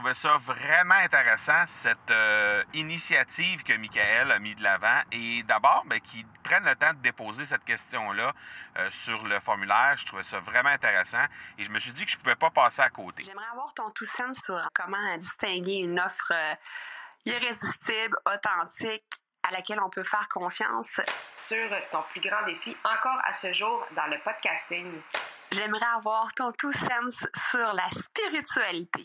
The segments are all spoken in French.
trouvais ça vraiment intéressant, cette euh, initiative que Michael a mis de l'avant. Et d'abord, ben, qu'ils prennent le temps de déposer cette question-là euh, sur le formulaire. Je trouvais ça vraiment intéressant. Et je me suis dit que je ne pouvais pas passer à côté. J'aimerais avoir ton tout sens sur comment distinguer une offre euh, irrésistible, authentique, à laquelle on peut faire confiance. Sur ton plus grand défi encore à ce jour dans le podcasting. J'aimerais avoir ton tout sens sur la spiritualité.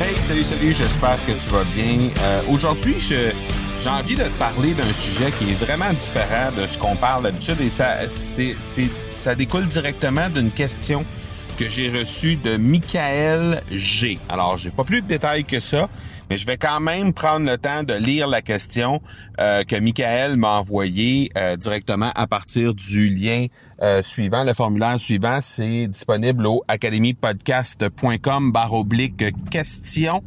Hey, salut, salut, j'espère que tu vas bien. Euh, Aujourd'hui, j'ai envie de te parler d'un sujet qui est vraiment différent de ce qu'on parle d'habitude et ça, ça découle directement d'une question que j'ai reçue de Michael G. Alors, j'ai pas plus de détails que ça, mais je vais quand même prendre le temps de lire la question euh, que Michael m'a envoyée euh, directement à partir du lien euh, suivant. Le formulaire suivant, c'est disponible au academypodcast.com barre oblique question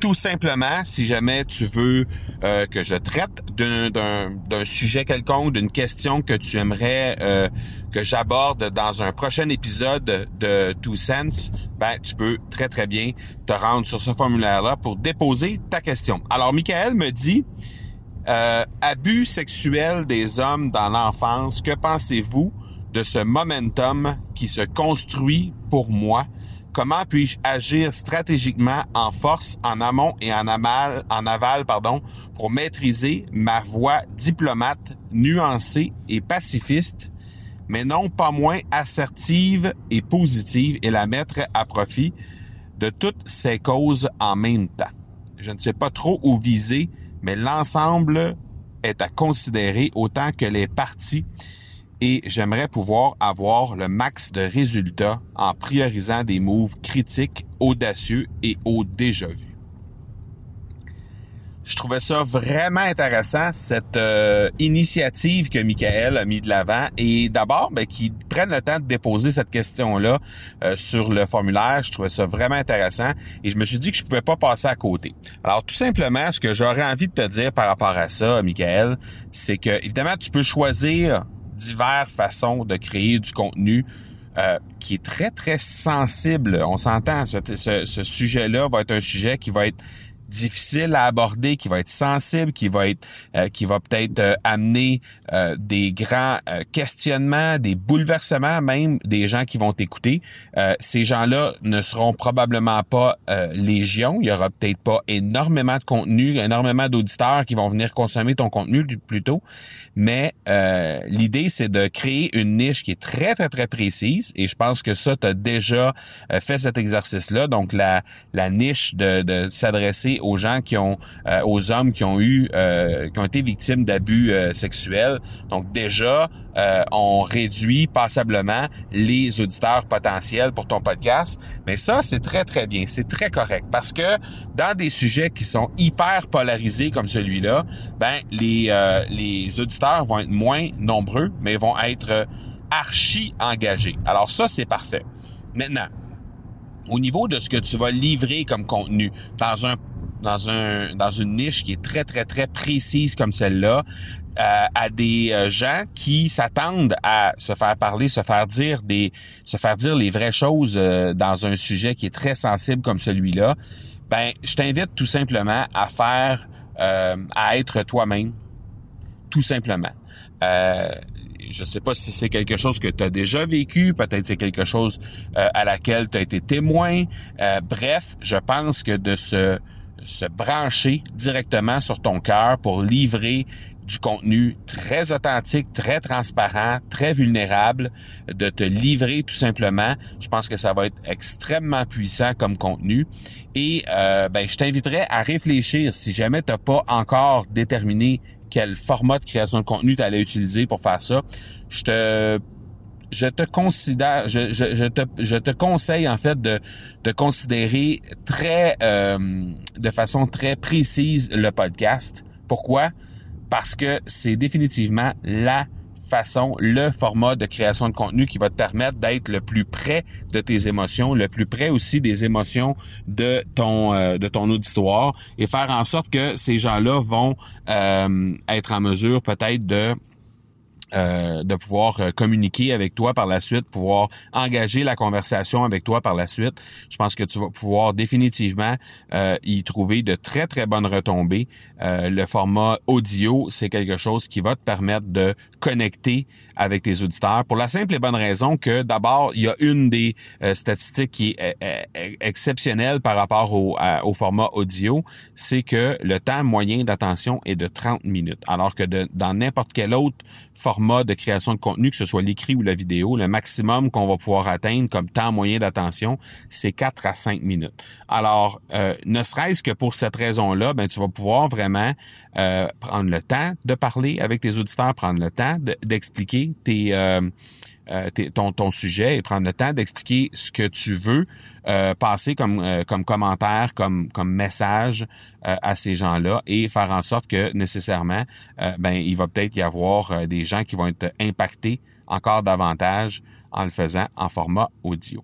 tout simplement, si jamais tu veux euh, que je traite d'un sujet quelconque, d'une question que tu aimerais euh, que j'aborde dans un prochain épisode de Two Sense, ben tu peux très très bien te rendre sur ce formulaire-là pour déposer ta question. Alors, Michael me dit euh, abus sexuel des hommes dans l'enfance. Que pensez-vous de ce momentum qui se construit pour moi? Comment puis-je agir stratégiquement en force, en amont et en aval, en aval pardon, pour maîtriser ma voix diplomate, nuancée et pacifiste, mais non pas moins assertive et positive et la mettre à profit de toutes ces causes en même temps. Je ne sais pas trop où viser, mais l'ensemble est à considérer autant que les parties et j'aimerais pouvoir avoir le max de résultats en priorisant des moves critiques, audacieux et au déjà vu. Je trouvais ça vraiment intéressant, cette euh, initiative que Michael a mis de l'avant. Et d'abord, ben, qu'ils prennent le temps de déposer cette question-là euh, sur le formulaire. Je trouvais ça vraiment intéressant. Et je me suis dit que je pouvais pas passer à côté. Alors, tout simplement, ce que j'aurais envie de te dire par rapport à ça, Michael, c'est que, évidemment, tu peux choisir diverses façons de créer du contenu euh, qui est très, très sensible. On s'entend, ce, ce, ce sujet-là va être un sujet qui va être difficile à aborder, qui va être sensible, qui va être, euh, qui va peut-être euh, amener euh, des grands questionnements, des bouleversements même des gens qui vont t'écouter. ces gens-là ne seront probablement pas légion. Il y aura peut-être pas énormément de contenu, énormément d'auditeurs qui vont venir consommer ton contenu plutôt. Mais l'idée, c'est de créer une niche qui est très, très, très précise. Et je pense que ça, tu as déjà fait cet exercice-là. Donc, la, la niche de, de s'adresser aux gens qui ont, euh, aux hommes qui ont eu, euh, qui ont été victimes d'abus euh, sexuels. Donc déjà, on réduit passablement les auditeurs potentiels pour ton podcast. Mais ça, c'est très très bien, c'est très correct parce que dans des sujets qui sont hyper polarisés comme celui-là, ben les les auditeurs vont être moins nombreux, mais vont être archi engagés. Alors ça, c'est parfait. Maintenant, au niveau de ce que tu vas livrer comme contenu dans un dans un dans une niche qui est très très très précise comme celle-là euh, à des euh, gens qui s'attendent à se faire parler, se faire dire des se faire dire les vraies choses euh, dans un sujet qui est très sensible comme celui-là, ben je t'invite tout simplement à faire à être toi-même tout simplement. Euh, je sais pas si c'est quelque chose que tu as déjà vécu, peut-être c'est quelque chose à laquelle tu as été témoin. bref, je pense que de se se brancher directement sur ton cœur pour livrer du contenu très authentique, très transparent, très vulnérable, de te livrer tout simplement. Je pense que ça va être extrêmement puissant comme contenu. Et euh, ben, je t'inviterais à réfléchir si jamais tu n'as pas encore déterminé quel format de création de contenu tu allais utiliser pour faire ça. Je te je te considère, je, je, je, te, je te conseille en fait de, de considérer très, euh, de façon très précise le podcast. Pourquoi? Parce que c'est définitivement la façon, le format de création de contenu qui va te permettre d'être le plus près de tes émotions, le plus près aussi des émotions de ton euh, de ton auditoire et faire en sorte que ces gens-là vont euh, être en mesure peut-être de euh, de pouvoir euh, communiquer avec toi par la suite, pouvoir engager la conversation avec toi par la suite. Je pense que tu vas pouvoir définitivement euh, y trouver de très très bonnes retombées. le format audio, c'est quelque chose qui va te permettre de connecter avec tes auditeurs pour la simple et bonne raison que d'abord, il y a une des statistiques qui est exceptionnelle par rapport au, format audio, c'est que le temps moyen d'attention est de 30 minutes, alors que dans n'importe quel autre format de création de contenu, que ce soit l'écrit ou la vidéo, le maximum qu'on va pouvoir atteindre comme temps moyen d'attention, c'est 4 à 5 minutes. Alors, euh, ne serait-ce que pour cette raison-là, ben, tu vas pouvoir vraiment euh, prendre le temps de parler avec tes auditeurs, prendre le temps d'expliquer tes, euh, ton, ton sujet et prendre le temps d'expliquer ce que tu veux euh, passer comme, euh, comme commentaire, comme, comme message euh, à ces gens-là et faire en sorte que nécessairement, ben, il va peut-être y avoir des gens qui vont être impactés encore davantage en le faisant en format audio.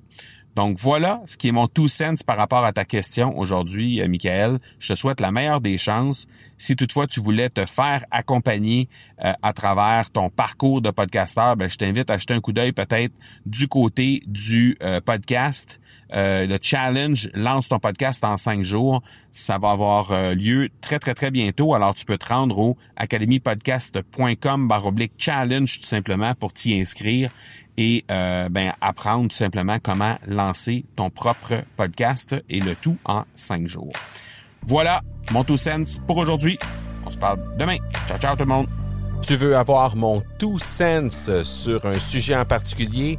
Donc voilà ce qui est mon tout sens par rapport à ta question aujourd'hui, Michael. Je te souhaite la meilleure des chances. Si toutefois tu voulais te faire accompagner à travers ton parcours de podcasteur, ben, je t'invite à jeter un coup d'œil peut-être du côté du podcast euh, le challenge Lance ton podcast en cinq jours. Ça va avoir euh, lieu très, très, très bientôt. Alors, tu peux te rendre au academypodcast.com baroblique challenge tout simplement pour t'y inscrire et euh, ben, apprendre tout simplement comment lancer ton propre podcast et le tout en cinq jours. Voilà mon tout sense pour aujourd'hui. On se parle demain. Ciao, ciao tout le monde. Tu veux avoir mon tout sense sur un sujet en particulier?